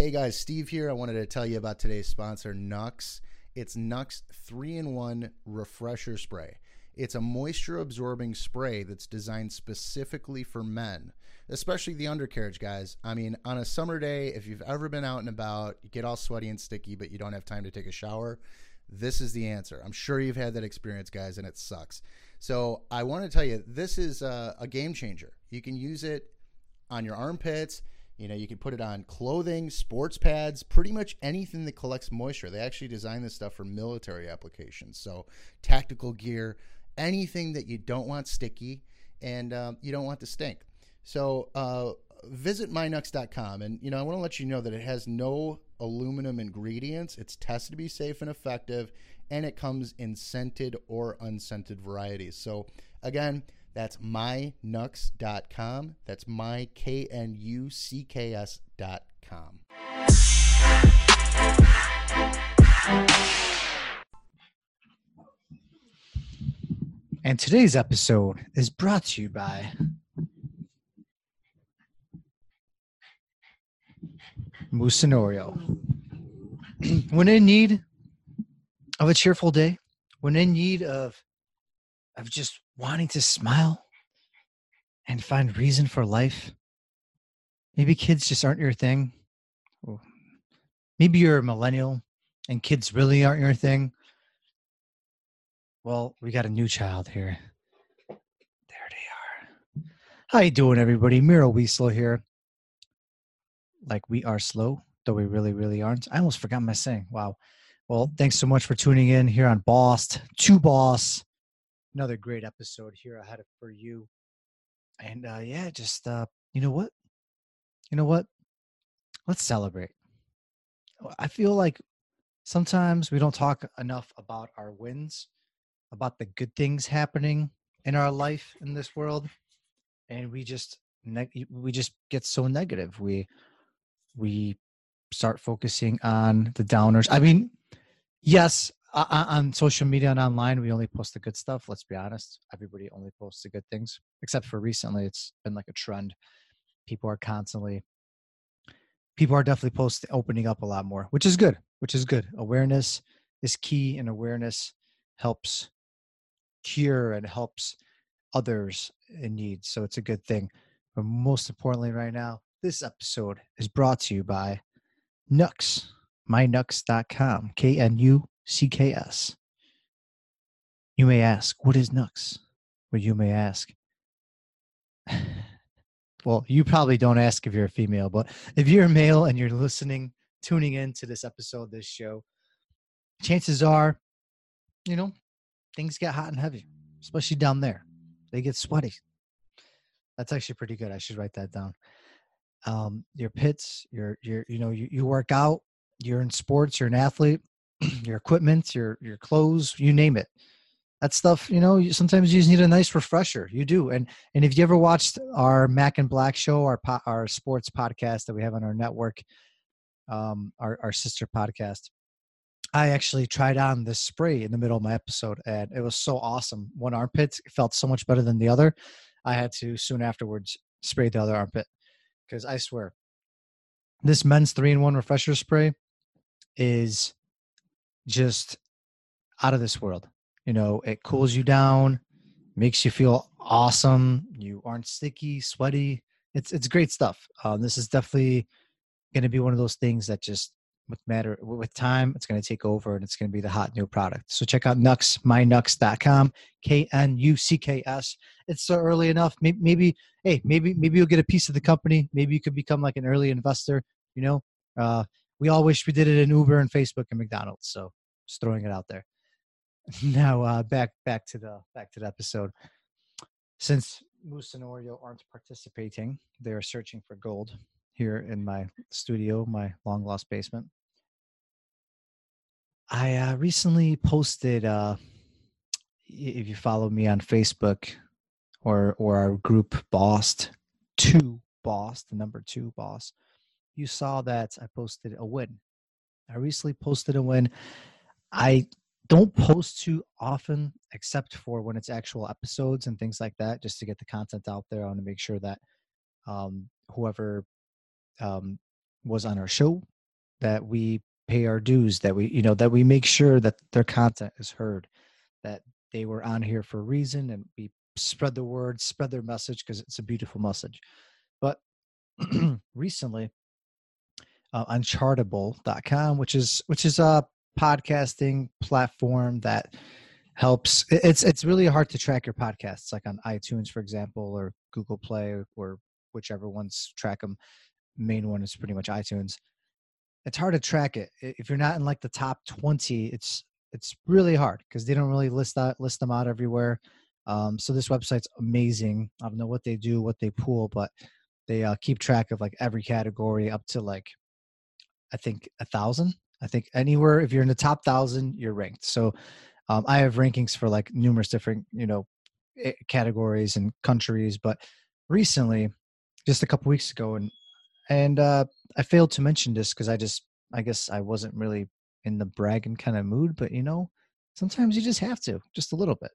Hey guys, Steve here. I wanted to tell you about today's sponsor, Knucks. It's Knucks 3 in 1 Refresher Spray. It's a moisture absorbing spray that's designed specifically for men, especially the undercarriage guys. I mean, on a summer day, if you've ever been out and about, you get all sweaty and sticky, but you don't have time to take a shower, this is the answer. I'm sure you've had that experience, guys, and it sucks. So I want to tell you, this is a, a game changer. You can use it on your armpits. You know, you can put it on clothing, sports pads, pretty much anything that collects moisture. They actually design this stuff for military applications. So, tactical gear, anything that you don't want sticky and um, you don't want to stink. So, uh, visit myknucks.com and you know i want to let you know that it has no aluminum ingredients it's tested to be safe and effective and it comes in scented or unscented varieties so again that's myknucks.com. That's my K N U C K S.com. And today's episode is brought to you by Moose and Oreo. when in need of a cheerful day, when in need of of just wanting to smile and find reason for life. Maybe kids just aren't your thing. Maybe you're a millennial and kids really aren't your thing. Well, we got a new child here. There they are. How you doing, everybody? Miro Weasel here. Like we are slow, though we really, really aren't. I almost forgot my saying. Wow. Well, thanks so much for tuning in here on Boss to Boss another great episode here ahead for you. And uh, yeah, just uh, you know what, you know what, let's celebrate. I feel like sometimes we don't talk enough about our wins, about the good things happening in our life in this world, and we just we just get so negative. We we start focusing on the downers. I mean, yes, uh, on social media and online, we only post the good stuff. Let's be honest. Everybody only posts the good things, except for recently. It's been like a trend. People are constantly, people are definitely posting, opening up a lot more, which is good. Which is good. Awareness is key, and awareness helps cure and helps others in need. So it's a good thing. But most importantly, right now, this episode is brought to you by Knucks, myknucks.com, K N U CKS. You may ask, what is Knucks? Well, you may ask. well, you probably don't ask if you're a female, but if you're a male and you're listening, tuning in to this episode, this show, chances are, you know, things get hot and heavy, especially down there. They get sweaty. That's actually pretty good. I should write that down. Um, your pits, your your you know, you, you work out, you're in sports, you're an athlete, your equipment, your your clothes, you name it. That stuff, you know, sometimes you just need a nice refresher. You do, and and if you ever watched our Mac and Black show, our po- our sports podcast that we have on our network, um, our our sister podcast, I actually tried on this spray in the middle of my episode, and it was so awesome. One armpit felt so much better than the other. I had to soon afterwards spray the other armpit because I swear, this men's three in one refresher spray is just out of this world. You know, it cools you down, makes you feel awesome. You aren't sticky, sweaty. It's it's great stuff. Um, this is definitely going to be one of those things that just with matter with time it's going to take over and it's going to be the hot new product so check out knucks myknucks.com k-n-u-c-k-s it's so early enough maybe, maybe hey maybe maybe you'll get a piece of the company maybe you could become like an early investor you know uh, we all wish we did it in Uber and Facebook and McDonald's. So just throwing it out there. Now uh, back back to the back to the episode. Since Moose and Oreo aren't participating, they're searching for gold here in my studio, my long lost basement. I uh, recently posted. Uh, if you follow me on Facebook or or our group Boss Two Boss, the number two Boss, you saw that I posted a win. I recently posted a win. I don't post too often, except for when it's actual episodes and things like that, just to get the content out there. I want to make sure that um, whoever um, was on our show, that we pay our dues, that we, you know, that we make sure that their content is heard, that they were on here for a reason and we spread the word, spread their message because it's a beautiful message. But recently, uh, unchartable.com, which is which is a podcasting platform that helps it's it's really hard to track your podcasts like on itunes for example or google play or whichever ones track them main one is pretty much itunes. It's hard to track it. If you're not in like the top 20 it's it's really hard because they don't really list that list them out everywhere. Um, so this website's amazing. I don't know what they do what they pull but they uh, keep track of like every category up to like i think a thousand i think anywhere if you're in the top thousand you're ranked so um, i have rankings for like numerous different you know categories and countries but recently just a couple weeks ago and and uh, I failed to mention this because I just, I guess I wasn't really in the bragging kind of mood, but you know, sometimes you just have to, just a little bit.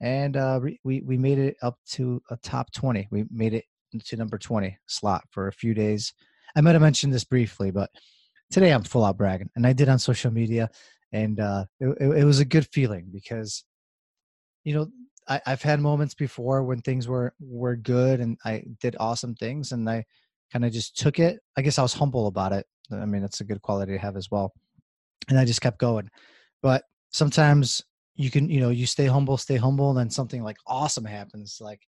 And uh, we we made it up to a top twenty. We made it to number twenty slot for a few days. I might have mentioned this briefly, but today I'm full out bragging, and I did on social media, and uh, it, it, was a good feeling because, you know, I, I've had moments before when things were were good and I did awesome things, and I kind of just took it. I guess I was humble about it. I mean, it's a good quality to have as well. And I just kept going. But sometimes you can, you know, you stay humble, stay humble, and then something like awesome happens. Like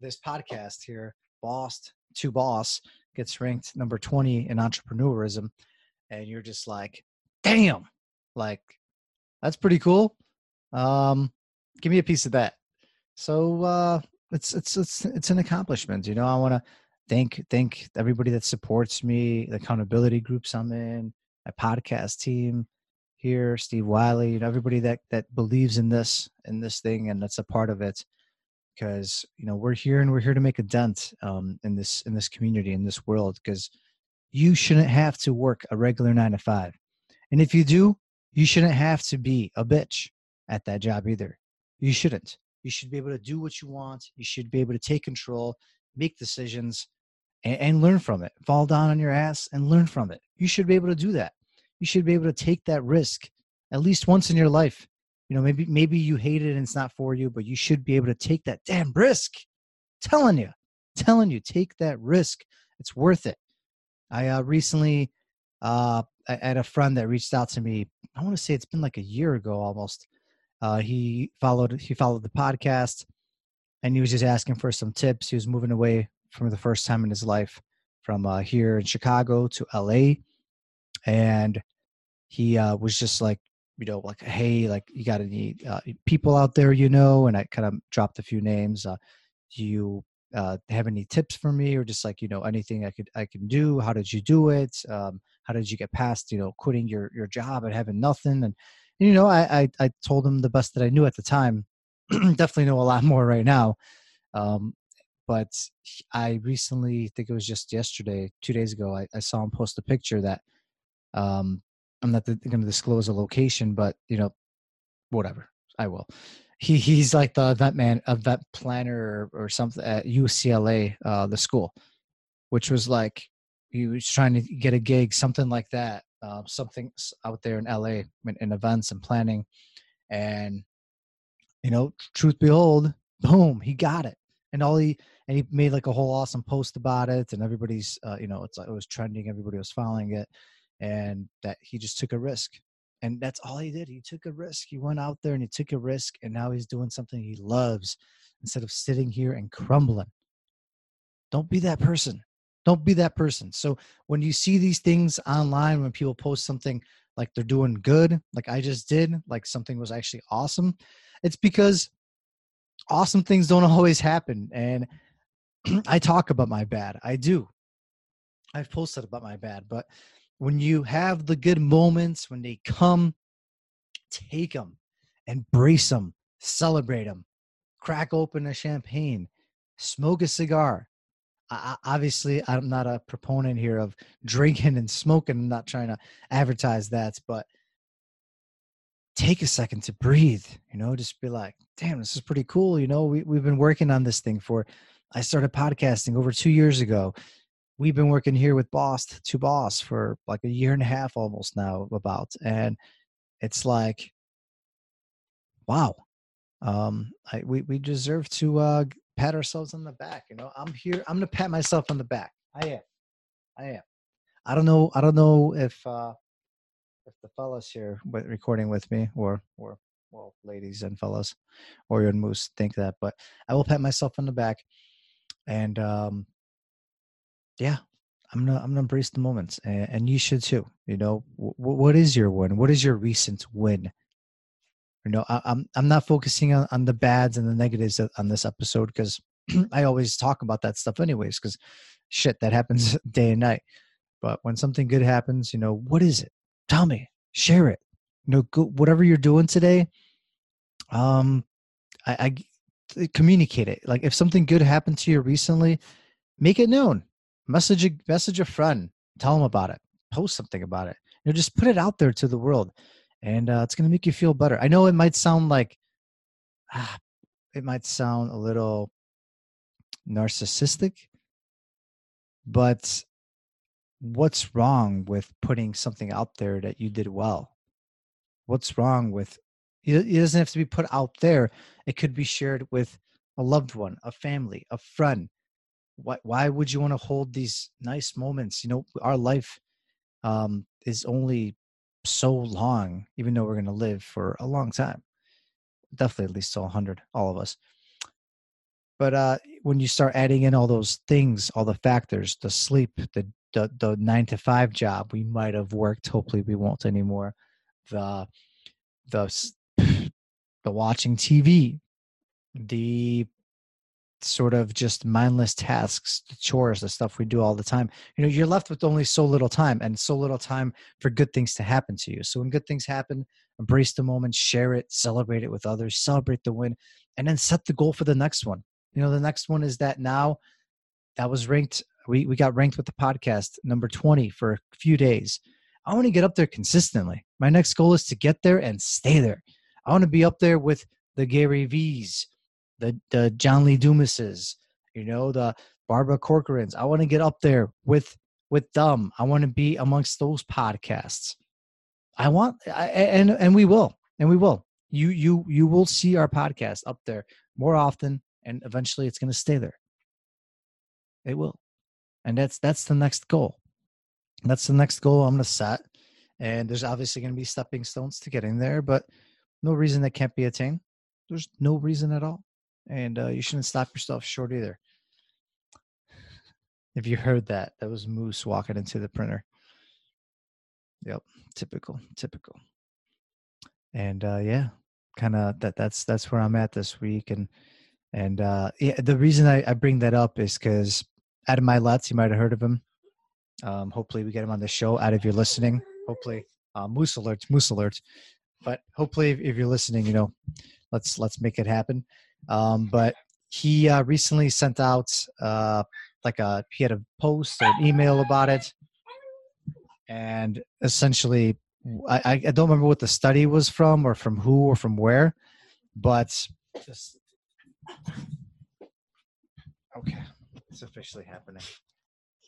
this podcast here, Boss to Boss, gets ranked number 20 in entrepreneurism. And you're just like, damn, like that's pretty cool. Um, give me a piece of that. So uh it's it's it's it's an accomplishment. You know, I want to thank thank everybody that supports me, the accountability groups I'm in, my podcast team here, Steve Wiley, know, everybody that that believes in this in this thing and that's a part of it. Because you know we're here and we're here to make a dent um, in this in this community in this world. Because you shouldn't have to work a regular nine to five, and if you do, you shouldn't have to be a bitch at that job either. You shouldn't. You should be able to do what you want. You should be able to take control, make decisions, and, and learn from it. Fall down on your ass and learn from it. You should be able to do that. You should be able to take that risk at least once in your life. You know, maybe maybe you hate it and it's not for you, but you should be able to take that damn risk. telling you, telling you, take that risk. It's worth it. I uh, recently uh, I had a friend that reached out to me. I want to say it's been like a year ago almost. Uh, he followed he followed the podcast, and he was just asking for some tips. He was moving away for the first time in his life from uh, here in Chicago to LA. And he uh, was just like, you know, like, hey, like, you got any uh, people out there, you know? And I kind of dropped a few names. Uh, do you uh, have any tips for me or just like, you know, anything I could, I can do? How did you do it? Um, how did you get past, you know, quitting your, your job and having nothing? And, and you know, I, I, I told him the best that I knew at the time. Definitely know a lot more right now. Um, but I recently, I think it was just yesterday, two days ago, I, I saw him post a picture that um, I'm not going to disclose a location, but you know, whatever, I will. He he's like the event man, event planner or, or something at UCLA, uh, the school, which was like he was trying to get a gig, something like that, uh, something out there in LA in, in events and planning, and you know, truth behold, boom, he got it. And all he and he made like a whole awesome post about it and everybody's uh, you know it's like it was trending everybody was following it and that he just took a risk and that's all he did he took a risk he went out there and he took a risk and now he's doing something he loves instead of sitting here and crumbling don't be that person don't be that person so when you see these things online when people post something like they're doing good like i just did like something was actually awesome it's because awesome things don't always happen. And I talk about my bad. I do. I've posted about my bad. But when you have the good moments, when they come, take them, embrace them, celebrate them, crack open a champagne, smoke a cigar. I, obviously, I'm not a proponent here of drinking and smoking. I'm not trying to advertise that, but take a second to breathe you know just be like damn this is pretty cool you know we, we've been working on this thing for i started podcasting over two years ago we've been working here with boss to boss for like a year and a half almost now about and it's like wow. Um I, we, we deserve to uh pat ourselves on the back you know? I'm here i'm gonna pat myself on the back. I am. I am. I don't know i don't know if uh if the fellas here with recording with me or or well ladies and fellas or and moose think that but i will pat myself on the back and um yeah i'm gonna i'm gonna embrace the moments and, and you should too you know w- what is your win? What is your recent win? You know I, i'm i'm not focusing on, on the bads and the negatives on this episode because i always talk about that stuff anyways because shit that happens day and night. But when something good happens you know what is it? Tell me share it. You know go, whatever you're doing today um I, I communicate it. Like if something good happened to you recently make it known message a message a friend tell them about it post something about it you know just put it out there to the world and uh, it's going to make you feel better. I know it might sound like ah, it might sound a little narcissistic but what's wrong with putting something out there that you did well? What's wrong with it doesn't have to be put out there it could be shared with a loved one a family a friend why, why would you want to hold these nice moments? You know our life um, is only so long even though we're going to live for a long time. Definitely at least till 100 all of us. But uh, when you start adding in all those things all the factors the sleep the the, the nine to five job we might have worked. Hopefully we won't anymore. The the the watching tv the sort of just mindless tasks, the chores, the stuff we do all the time. You know, you're left with only so little time and so little time for good things to happen to you. So when good things happen, embrace the moment, share it, celebrate it with others, celebrate the win, and then set the goal for the next one. You know, the next one is that now that was ranked, we, we got ranked with the podcast number 20 for a few days. I want to get up there consistently. My next goal is to get there and stay there. I want to be up there with the Gary V's, the the John Lee Dumases, you know, the Barbara Corcorans. I want to get up there with with them. I want to be amongst those podcasts. I want, I, and and we will, and we will. You you you will see our podcast up there more often, and eventually it's going to stay there. It will, and that's that's the next goal. That's the next goal I'm going to set, and there's obviously going to be stepping stones to getting there, but no reason that can't be attained. There's no reason at all and uh, you shouldn't stop yourself short either. If you heard that, that was Moose walking into the printer. Yep, typical, typical. And uh, yeah, kind of that. That's that's where I'm at this week, and and uh, yeah, the reason I, I bring that up is because Adam Mylett, you might have heard of him. Um, hopefully, we get him on the show. Out of you're listening, hopefully, uh, Moose alert, Moose alert. But hopefully, if, if you're listening, you know, let's let's make it happen. Um, but he uh, recently sent out uh, like a he had a post or an email about it, and essentially, I, I don't remember what the study was from or from who or from where, but just okay, it's officially happening.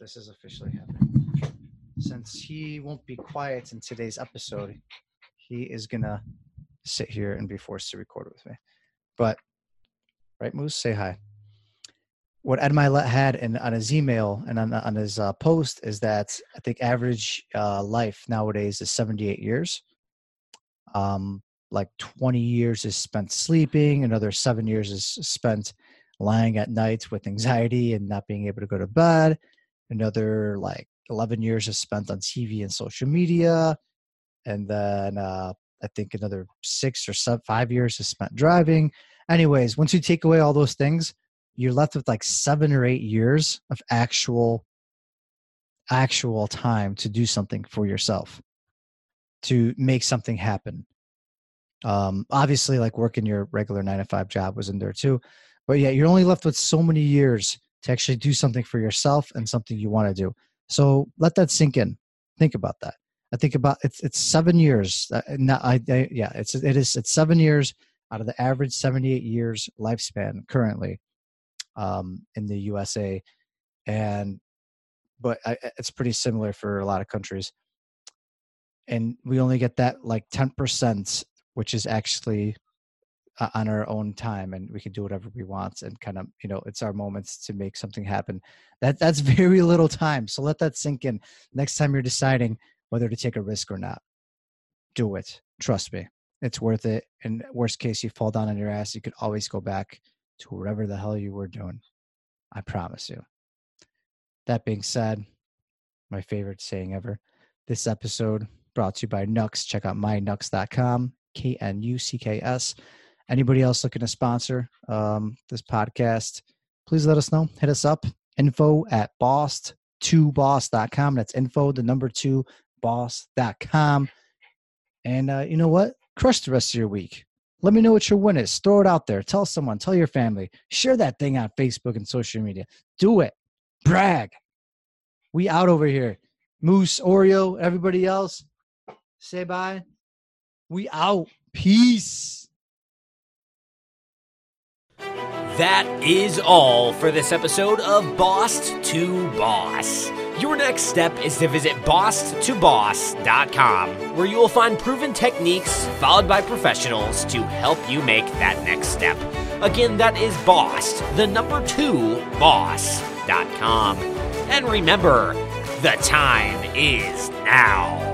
This is officially happening. Since he won't be quiet in today's episode, he is gonna sit here and be forced to record with me. But right, Moose? Say hi. What Ed Mylett had in, on his email and on, on his uh, post is that I think average uh, life nowadays is 78 years. Um, like 20 years is spent sleeping, another seven years is spent lying at night with anxiety and not being able to go to bed. Another like 11 years is spent on TV and social media. And then uh, I think another six or seven, five years is spent driving. Anyways, once you take away all those things, you're left with like seven or eight years of actual actual time to do something for yourself to make something happen. Um obviously like working your regular nine to five job was in there too but yeah you're only left with so many years to actually do something for yourself and something you want to do. So let that sink in. Think about that. I think about it's it's seven years uh, not, I, I yeah it's it is it's seven years out of the average 78 years lifespan currently um, in the USA. And but I, it's pretty similar for a lot of countries. And we only get that like 10%, which is actually uh, on our own time and we can do whatever we want and kind of you know it's our moments to make something happen that that's very little time so let that sink in next time you're deciding whether to take a risk or not do it trust me it's worth it in worst case you fall down on your ass you could always go back to whatever the hell you were doing i promise you that being said my favorite saying ever this episode brought to you by knucks check out myknucks.com k-n-u-c-k-s anybody else looking to sponsor um, this podcast, please let us know. Hit us up. Info at boss2boss.com. That's info, the number two, boss.com. And uh, you know what? Crush the rest of your week. Let me know what your win is. Throw it out there. Tell someone, tell your family. Share that thing on Facebook and social media. Do it. Brag. We out over here. Moose, Oreo, everybody else. Say bye. We out. Peace. That is all for this episode of Boss to Boss. Your next step is to visit bosstoboss.com, where you will find proven techniques followed by professionals to help you make that next step. Again, that is boss, the number two, boss.com. And remember, the time is now.